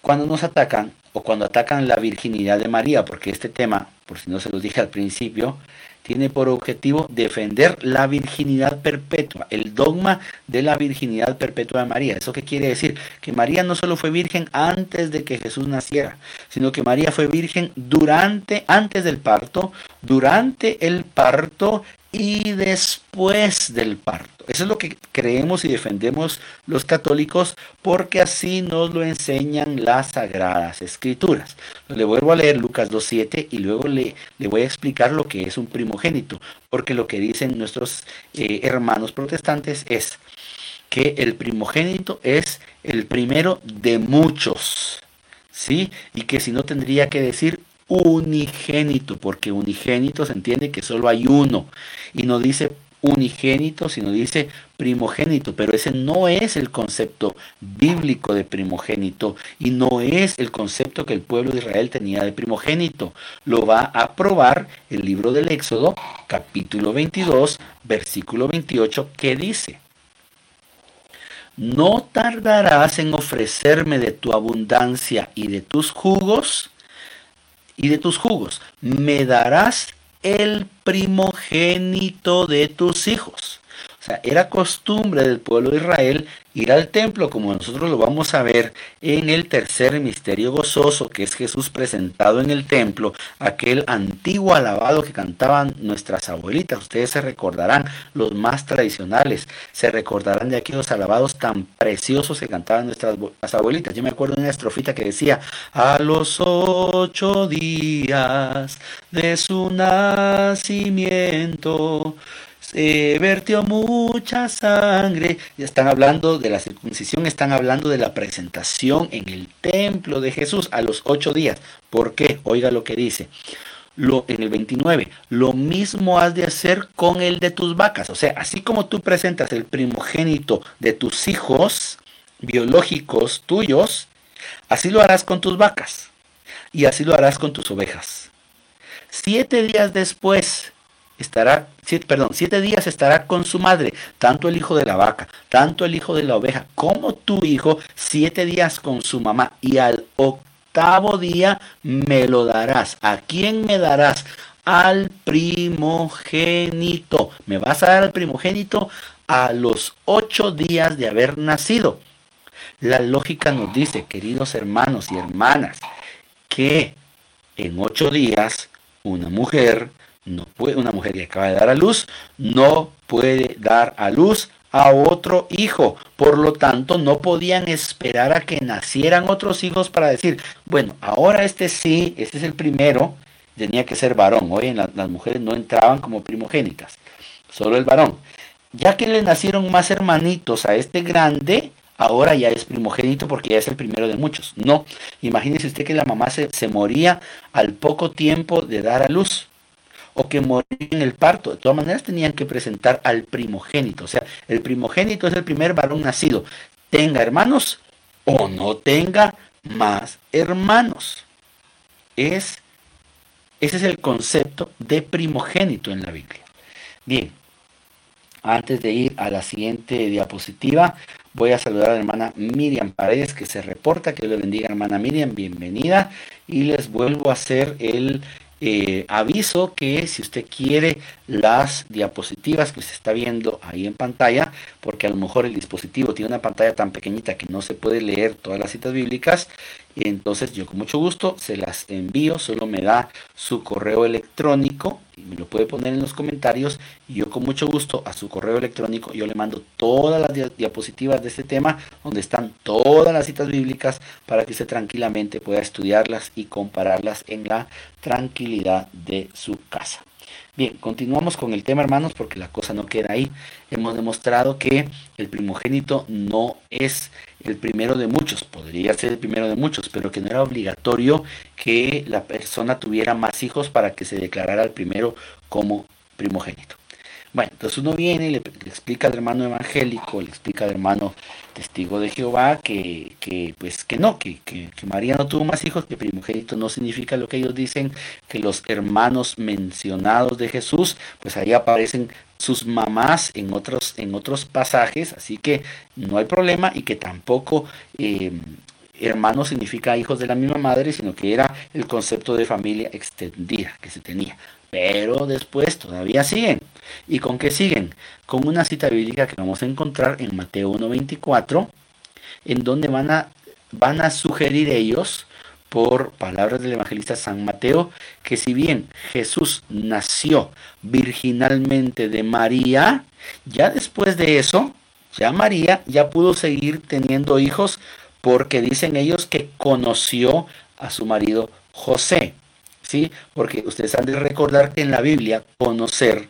Cuando nos atacan o cuando atacan la virginidad de María, porque este tema, por si no se lo dije al principio, tiene por objetivo defender la virginidad perpetua, el dogma de la virginidad perpetua de María. ¿Eso qué quiere decir? Que María no solo fue virgen antes de que Jesús naciera, sino que María fue virgen durante, antes del parto, durante el parto y después del parto. Eso es lo que creemos y defendemos los católicos porque así nos lo enseñan las sagradas escrituras. Le vuelvo a leer Lucas 2.7 y luego le, le, voy a explicar lo que es un primogénito, porque lo que dicen nuestros eh, hermanos protestantes es que el primogénito es el primero de muchos, ¿sí? Y que si no tendría que decir unigénito, porque unigénito se entiende que solo hay uno y no dice unigénito, sino dice primogénito, pero ese no es el concepto bíblico de primogénito y no es el concepto que el pueblo de Israel tenía de primogénito. Lo va a probar el libro del Éxodo, capítulo 22, versículo 28, que dice, no tardarás en ofrecerme de tu abundancia y de tus jugos, y de tus jugos. Me darás el primogénito de tus hijos. Sea, era costumbre del pueblo de Israel ir al templo, como nosotros lo vamos a ver en el tercer misterio gozoso, que es Jesús presentado en el templo, aquel antiguo alabado que cantaban nuestras abuelitas. Ustedes se recordarán, los más tradicionales, se recordarán de aquellos alabados tan preciosos que cantaban nuestras abuelitas. Yo me acuerdo de una estrofita que decía, a los ocho días de su nacimiento, se vertió mucha sangre. Ya están hablando de la circuncisión, están hablando de la presentación en el templo de Jesús a los ocho días. ¿Por qué? Oiga lo que dice. Lo, en el 29, lo mismo has de hacer con el de tus vacas. O sea, así como tú presentas el primogénito de tus hijos biológicos tuyos, así lo harás con tus vacas y así lo harás con tus ovejas. Siete días después estará, siete, perdón, siete días estará con su madre, tanto el hijo de la vaca, tanto el hijo de la oveja, como tu hijo, siete días con su mamá, y al octavo día me lo darás. ¿A quién me darás? Al primogénito. ¿Me vas a dar al primogénito? A los ocho días de haber nacido. La lógica nos dice, queridos hermanos y hermanas, que en ocho días una mujer no puede, una mujer que acaba de dar a luz no puede dar a luz a otro hijo. Por lo tanto, no podían esperar a que nacieran otros hijos para decir, bueno, ahora este sí, este es el primero, tenía que ser varón. Hoy las mujeres no entraban como primogénitas, solo el varón. Ya que le nacieron más hermanitos a este grande, ahora ya es primogénito porque ya es el primero de muchos. No, imagínese usted que la mamá se, se moría al poco tiempo de dar a luz o que morían en el parto. De todas maneras tenían que presentar al primogénito. O sea, el primogénito es el primer varón nacido. Tenga hermanos o no tenga más hermanos. Es, ese es el concepto de primogénito en la Biblia. Bien, antes de ir a la siguiente diapositiva, Voy a saludar a la hermana Miriam Paredes que se reporta. Que Dios le bendiga, hermana Miriam. Bienvenida. Y les vuelvo a hacer el eh, aviso que si usted quiere las diapositivas que se está viendo ahí en pantalla, porque a lo mejor el dispositivo tiene una pantalla tan pequeñita que no se puede leer todas las citas bíblicas, entonces yo con mucho gusto se las envío, solo me da su correo electrónico y me lo puede poner en los comentarios y yo con mucho gusto a su correo electrónico yo le mando todas las diapositivas de este tema donde están todas las citas bíblicas para que usted tranquilamente pueda estudiarlas y compararlas en la tranquilidad de su casa. Bien, continuamos con el tema, hermanos, porque la cosa no queda ahí. Hemos demostrado que el primogénito no es el primero de muchos, podría ser el primero de muchos, pero que no era obligatorio que la persona tuviera más hijos para que se declarara el primero como primogénito. Bueno, entonces uno viene y le, explica al hermano evangélico, le explica al hermano testigo de Jehová que, que pues que no, que, que, María no tuvo más hijos, que primogénito no significa lo que ellos dicen, que los hermanos mencionados de Jesús, pues ahí aparecen sus mamás en otros, en otros pasajes, así que no hay problema y que tampoco eh, hermano significa hijos de la misma madre, sino que era el concepto de familia extendida que se tenía. Pero después todavía siguen. ¿Y con qué siguen? Con una cita bíblica que vamos a encontrar en Mateo 1.24, en donde van a, van a sugerir ellos, por palabras del evangelista San Mateo, que si bien Jesús nació virginalmente de María, ya después de eso, ya María ya pudo seguir teniendo hijos porque dicen ellos que conoció a su marido José. ¿Sí? Porque ustedes han de recordar que en la Biblia conocer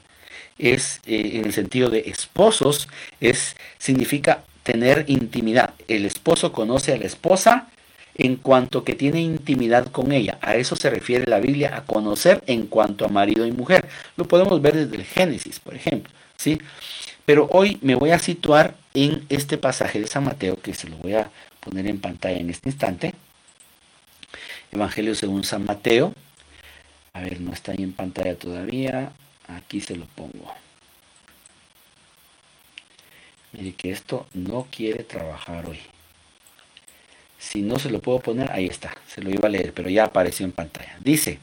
es eh, en el sentido de esposos, es significa tener intimidad. El esposo conoce a la esposa en cuanto que tiene intimidad con ella. A eso se refiere la Biblia, a conocer en cuanto a marido y mujer. Lo podemos ver desde el Génesis, por ejemplo, ¿sí? Pero hoy me voy a situar en este pasaje de San Mateo, que se lo voy a poner en pantalla en este instante. Evangelio según San Mateo. A ver, no está ahí en pantalla todavía. Aquí se lo pongo. Mire que esto no quiere trabajar hoy. Si no se lo puedo poner, ahí está. Se lo iba a leer, pero ya apareció en pantalla. Dice,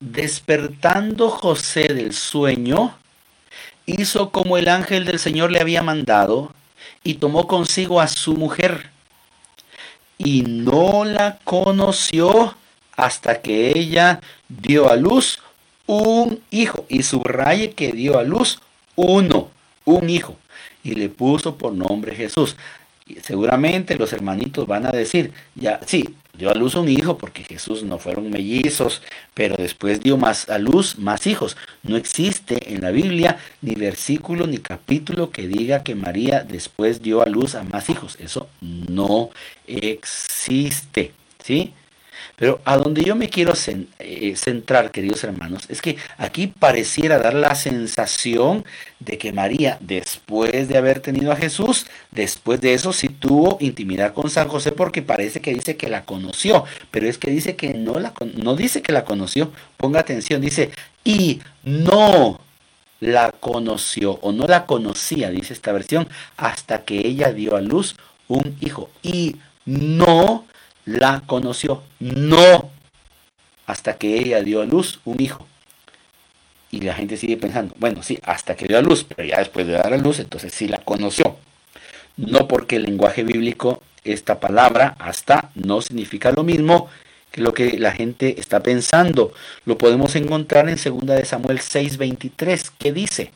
despertando José del sueño, hizo como el ángel del Señor le había mandado y tomó consigo a su mujer y no la conoció hasta que ella dio a luz un hijo. Y subraye que dio a luz uno, un hijo. Y le puso por nombre Jesús. Seguramente los hermanitos van a decir, ya, sí, dio a luz un hijo porque Jesús no fueron mellizos, pero después dio más a luz más hijos. No existe en la Biblia ni versículo ni capítulo que diga que María después dio a luz a más hijos. Eso no existe, ¿sí? Pero a donde yo me quiero eh, centrar, queridos hermanos, es que aquí pareciera dar la sensación de que María, después de haber tenido a Jesús, después de eso sí tuvo intimidad con San José porque parece que dice que la conoció, pero es que dice que no la no dice que la conoció. Ponga atención, dice y no la conoció o no la conocía, dice esta versión, hasta que ella dio a luz un hijo y no la conoció. No. Hasta que ella dio a luz un hijo. Y la gente sigue pensando, bueno, sí, hasta que dio a luz, pero ya después de dar a luz, entonces sí la conoció. No porque el lenguaje bíblico, esta palabra, hasta, no significa lo mismo que lo que la gente está pensando. Lo podemos encontrar en 2 de Samuel 6:23, que dice,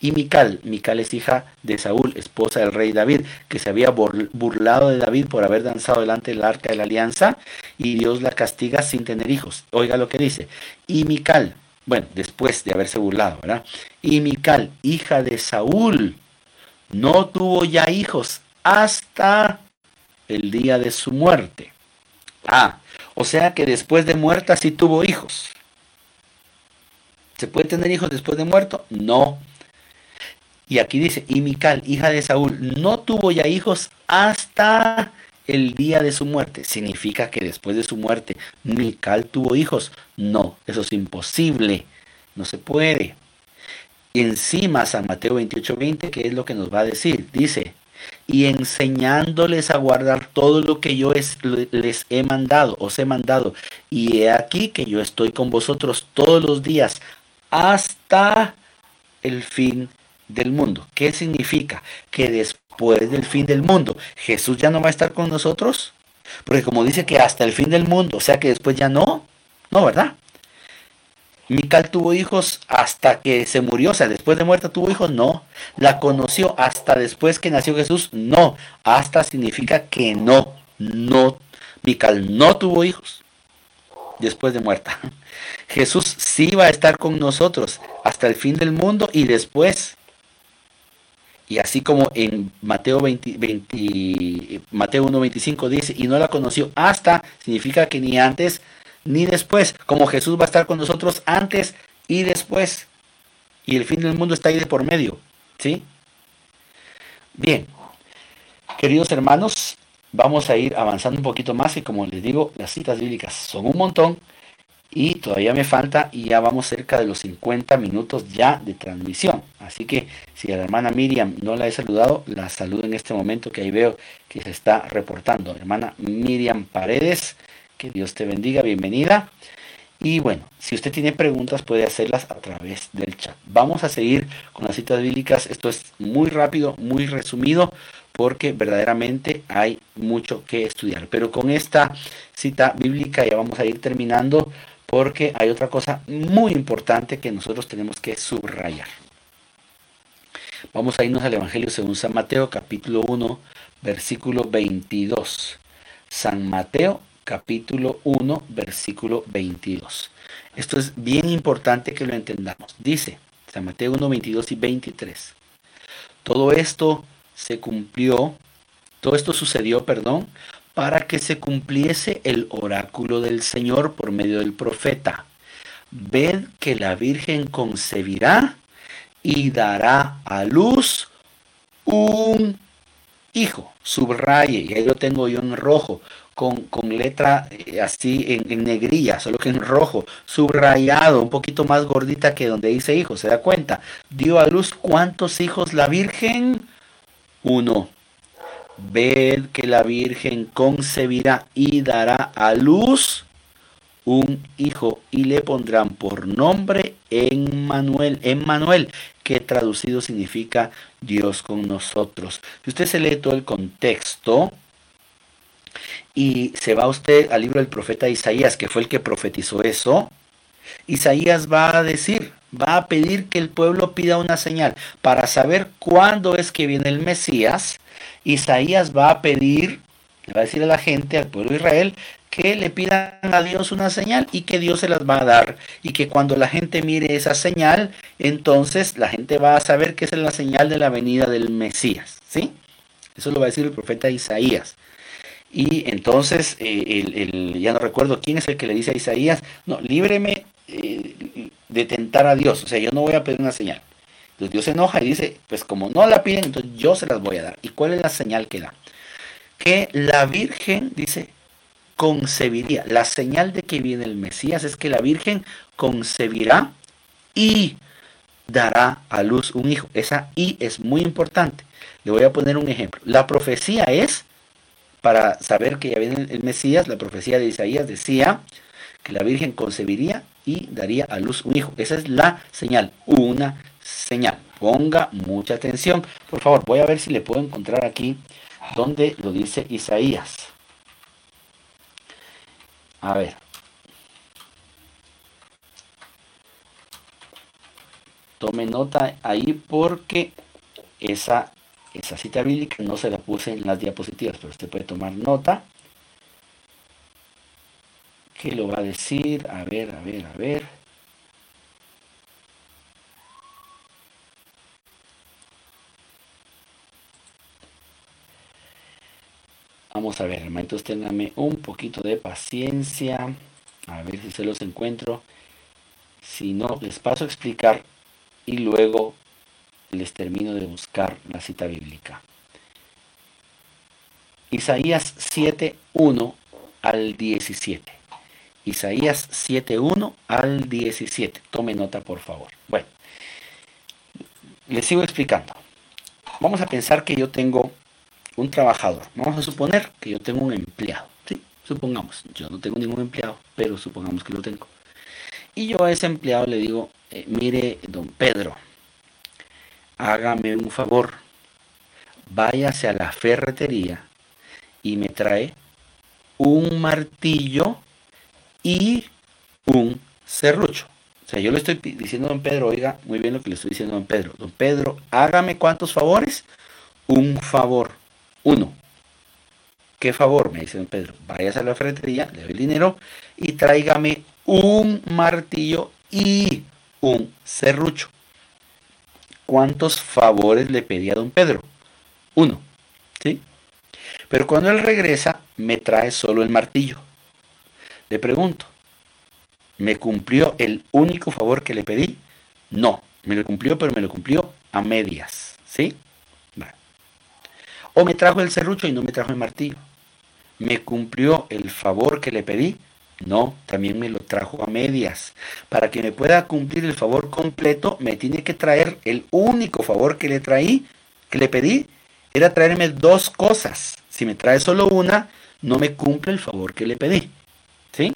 y Mical, Mical es hija de Saúl, esposa del rey David, que se había burlado de David por haber danzado delante del arca de la alianza, y Dios la castiga sin tener hijos. Oiga lo que dice. Y Mical, bueno, después de haberse burlado, ¿verdad? Y Mical, hija de Saúl, no tuvo ya hijos hasta el día de su muerte. Ah, o sea que después de muerta sí tuvo hijos. ¿Se puede tener hijos después de muerto? No. Y aquí dice, y Mical, hija de Saúl, no tuvo ya hijos hasta el día de su muerte. ¿Significa que después de su muerte Mical tuvo hijos? No, eso es imposible. No se puede. Encima San Mateo 28:20, ¿qué es lo que nos va a decir? Dice, y enseñándoles a guardar todo lo que yo les he mandado, os he mandado. Y he aquí que yo estoy con vosotros todos los días hasta el fin del mundo. ¿Qué significa? Que después del fin del mundo, Jesús ya no va a estar con nosotros. Porque como dice que hasta el fin del mundo, o sea que después ya no, no, ¿verdad? Mical tuvo hijos hasta que se murió, o sea, después de muerta tuvo hijos, no. La conoció hasta después que nació Jesús, no. Hasta significa que no, no. Mical no tuvo hijos después de muerta. Jesús sí va a estar con nosotros hasta el fin del mundo y después. Y así como en Mateo, 20, Mateo 1.25 dice, y no la conoció hasta, significa que ni antes ni después, como Jesús va a estar con nosotros antes y después. Y el fin del mundo está ahí de por medio. ¿Sí? Bien, queridos hermanos, vamos a ir avanzando un poquito más y como les digo, las citas bíblicas son un montón y todavía me falta y ya vamos cerca de los 50 minutos ya de transmisión. Así que si a la hermana Miriam no la he saludado, la saludo en este momento que ahí veo que se está reportando. Hermana Miriam Paredes, que Dios te bendiga, bienvenida. Y bueno, si usted tiene preguntas puede hacerlas a través del chat. Vamos a seguir con las citas bíblicas. Esto es muy rápido, muy resumido, porque verdaderamente hay mucho que estudiar. Pero con esta cita bíblica ya vamos a ir terminando porque hay otra cosa muy importante que nosotros tenemos que subrayar. Vamos a irnos al Evangelio según San Mateo capítulo 1 versículo 22. San Mateo capítulo 1, versículo 22. Esto es bien importante que lo entendamos. Dice San Mateo 1, 22 y 23. Todo esto se cumplió, todo esto sucedió, perdón, para que se cumpliese el oráculo del Señor por medio del profeta. Ved que la Virgen concebirá y dará a luz un hijo. Subraye, y ahí lo tengo yo en rojo con, letra eh, así en, negrilla, solo que en rojo, subrayado, un poquito más gordita que donde dice hijo, ¿se da cuenta? Dio a luz cuántos hijos la Virgen? Uno. Ved que la Virgen concebirá y dará a luz un hijo y le pondrán por nombre Emmanuel, Emmanuel, que traducido significa Dios con nosotros. Si usted se lee todo el contexto, y se va usted al libro del profeta Isaías, que fue el que profetizó eso, Isaías va a decir, va a pedir que el pueblo pida una señal para saber cuándo es que viene el Mesías. Isaías va a pedir, le va a decir a la gente, al pueblo de Israel, que le pidan a Dios una señal y que Dios se las va a dar. Y que cuando la gente mire esa señal, entonces la gente va a saber que es la señal de la venida del Mesías. ¿Sí? Eso lo va a decir el profeta Isaías. Y entonces, eh, el, ya no recuerdo quién es el que le dice a Isaías, no, líbreme eh, de tentar a Dios, o sea, yo no voy a pedir una señal. Entonces Dios se enoja y dice, pues como no la piden, entonces yo se las voy a dar. ¿Y cuál es la señal que da? Que la Virgen, dice, concebiría. La señal de que viene el Mesías es que la Virgen concebirá y dará a luz un hijo. Esa y es muy importante. Le voy a poner un ejemplo. La profecía es para saber que ya viene el Mesías, la profecía de Isaías decía que la Virgen concebiría y daría a luz un hijo. Esa es la señal, una señal. Ponga mucha atención. Por favor, voy a ver si le puedo encontrar aquí donde lo dice Isaías. A ver. Tome nota ahí porque esa esa cita bíblica no se la puse en las diapositivas, pero usted puede tomar nota. ¿Qué lo va a decir? A ver, a ver, a ver. Vamos a ver, hermanitos, ténganme un poquito de paciencia. A ver si se los encuentro. Si no, les paso a explicar y luego les termino de buscar la cita bíblica. Isaías 7.1 al 17. Isaías 7.1 al 17. Tome nota, por favor. Bueno, les sigo explicando. Vamos a pensar que yo tengo un trabajador. Vamos a suponer que yo tengo un empleado. ¿sí? Supongamos, yo no tengo ningún empleado, pero supongamos que lo tengo. Y yo a ese empleado le digo, eh, mire, don Pedro, hágame un favor, váyase a la ferretería y me trae un martillo un serrucho. O sea, yo le estoy diciendo a don Pedro, oiga, muy bien lo que le estoy diciendo a don Pedro. Don Pedro, hágame cuántos favores? Un favor. Uno. ¿Qué favor? Me dice don Pedro. Váyase a la ferretería, le doy el dinero y tráigame un martillo y un serrucho. ¿Cuántos favores le pedí a don Pedro? Uno. ¿Sí? Pero cuando él regresa, me trae solo el martillo. Le pregunto, ¿Me cumplió el único favor que le pedí? No, me lo cumplió, pero me lo cumplió a medias. ¿Sí? O me trajo el serrucho y no me trajo el martillo. ¿Me cumplió el favor que le pedí? No, también me lo trajo a medias. Para que me pueda cumplir el favor completo, me tiene que traer el único favor que le traí, que le pedí, era traerme dos cosas. Si me trae solo una, no me cumple el favor que le pedí. ¿Sí?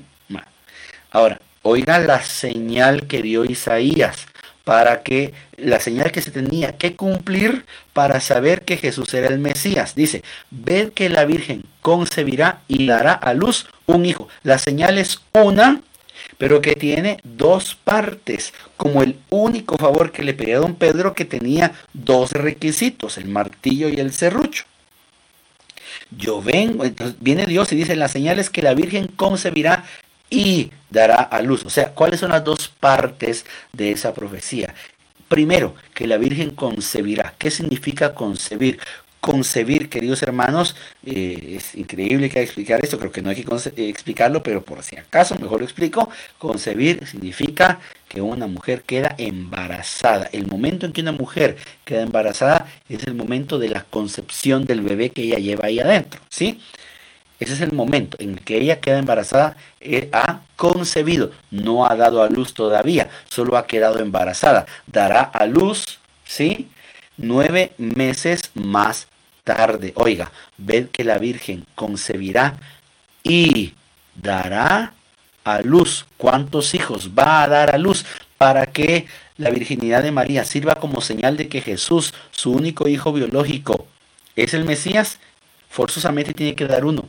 Ahora, Oiga la señal que dio Isaías para que la señal que se tenía que cumplir para saber que Jesús era el Mesías. Dice, ved que la Virgen concebirá y dará a luz un hijo. La señal es una, pero que tiene dos partes, como el único favor que le pedía a don Pedro que tenía dos requisitos, el martillo y el serrucho. Yo vengo, entonces viene Dios y dice, la señal es que la Virgen concebirá y dará a luz. O sea, ¿cuáles son las dos partes de esa profecía? Primero, que la Virgen concebirá. ¿Qué significa concebir? Concebir, queridos hermanos, eh, es increíble que hay que explicar esto, creo que no hay que eh, explicarlo, pero por si acaso mejor lo explico. Concebir significa que una mujer queda embarazada. El momento en que una mujer queda embarazada es el momento de la concepción del bebé que ella lleva ahí adentro, ¿sí? Ese es el momento en que ella queda embarazada, eh, ha concebido, no ha dado a luz todavía, solo ha quedado embarazada. Dará a luz, ¿sí? Nueve meses más tarde. Oiga, ved que la Virgen concebirá y dará a luz. ¿Cuántos hijos va a dar a luz? Para que la virginidad de María sirva como señal de que Jesús, su único hijo biológico, es el Mesías, forzosamente tiene que dar uno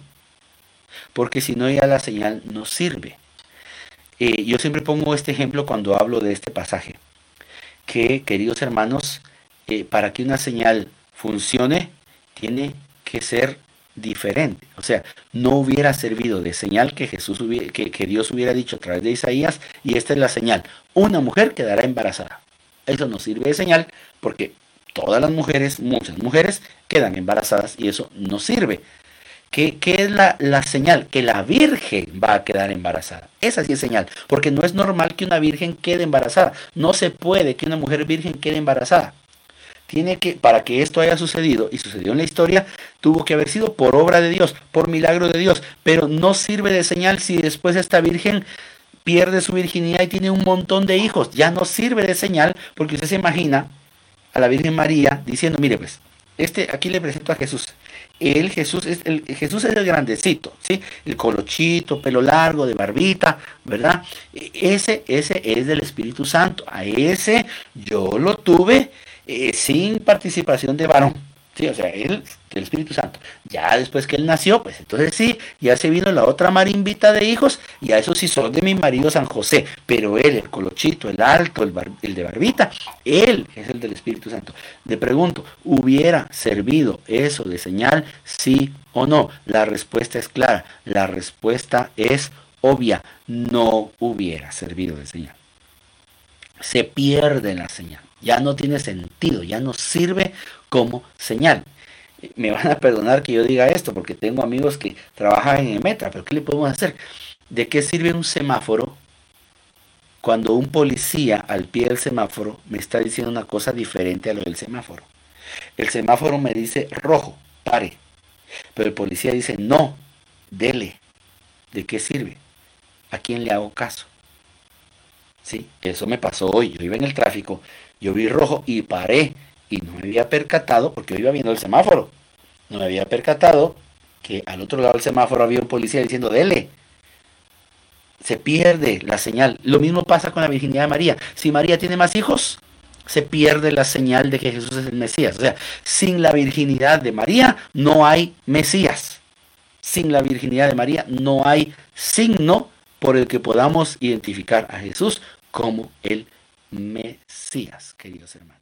porque si no ya la señal no sirve. Eh, yo siempre pongo este ejemplo cuando hablo de este pasaje, que queridos hermanos, eh, para que una señal funcione, tiene que ser diferente. O sea, no hubiera servido de señal que Jesús que, que Dios hubiera dicho a través de Isaías, y esta es la señal. Una mujer quedará embarazada. Eso no sirve de señal porque todas las mujeres, muchas mujeres, quedan embarazadas y eso no sirve. ¿Qué, es la, la, señal? Que la virgen va a quedar embarazada. Esa sí es señal, porque no es normal que una virgen quede embarazada. No se puede que una mujer virgen quede embarazada. Tiene que, para que esto haya sucedido, y sucedió en la historia, tuvo que haber sido por obra de Dios, por milagro de Dios. Pero no sirve de señal si después esta virgen pierde su virginidad y tiene un montón de hijos. Ya no sirve de señal, porque usted se imagina a la Virgen María diciendo, mire pues, este, aquí le presento a Jesús. Jesús, es el, Jesús es el grandecito, ¿sí? El colochito, pelo largo, de barbita, ¿verdad? E, ese, ese es del Espíritu Santo. A ese yo lo tuve eh, sin participación de varón. Sí, o sea, él, el Espíritu Santo. Ya después que él nació, pues entonces sí, ya se vino la otra marimbita de hijos, y a eso sí son de mi marido San José. Pero él, el colochito, el alto, el, el de barbita, él es el del Espíritu Santo. Le pregunto, ¿hubiera servido eso de señal? Sí o no. La respuesta es clara. La respuesta es obvia. No hubiera servido de señal. Se pierde la señal ya no tiene sentido, ya no sirve como señal. Me van a perdonar que yo diga esto porque tengo amigos que trabajan en Metra, pero ¿qué le podemos hacer? ¿De qué sirve un semáforo cuando un policía al pie del semáforo me está diciendo una cosa diferente a lo del semáforo? El semáforo me dice rojo, pare. Pero el policía dice no, dele. ¿De qué sirve? ¿A quién le hago caso? Sí, eso me pasó hoy. Yo iba en el tráfico yo vi rojo y paré y no me había percatado porque yo iba viendo el semáforo. no me había percatado que al otro lado del semáforo había un policía diciendo, dele. Se pierde la señal. Lo mismo pasa con la virginidad de María. Si María tiene más hijos, se pierde la señal de que Jesús es el Mesías. O sea, sin la virginidad de María no hay Mesías. Sin la virginidad de María no hay signo por el que podamos identificar a Jesús como el Mesías, queridos hermanos.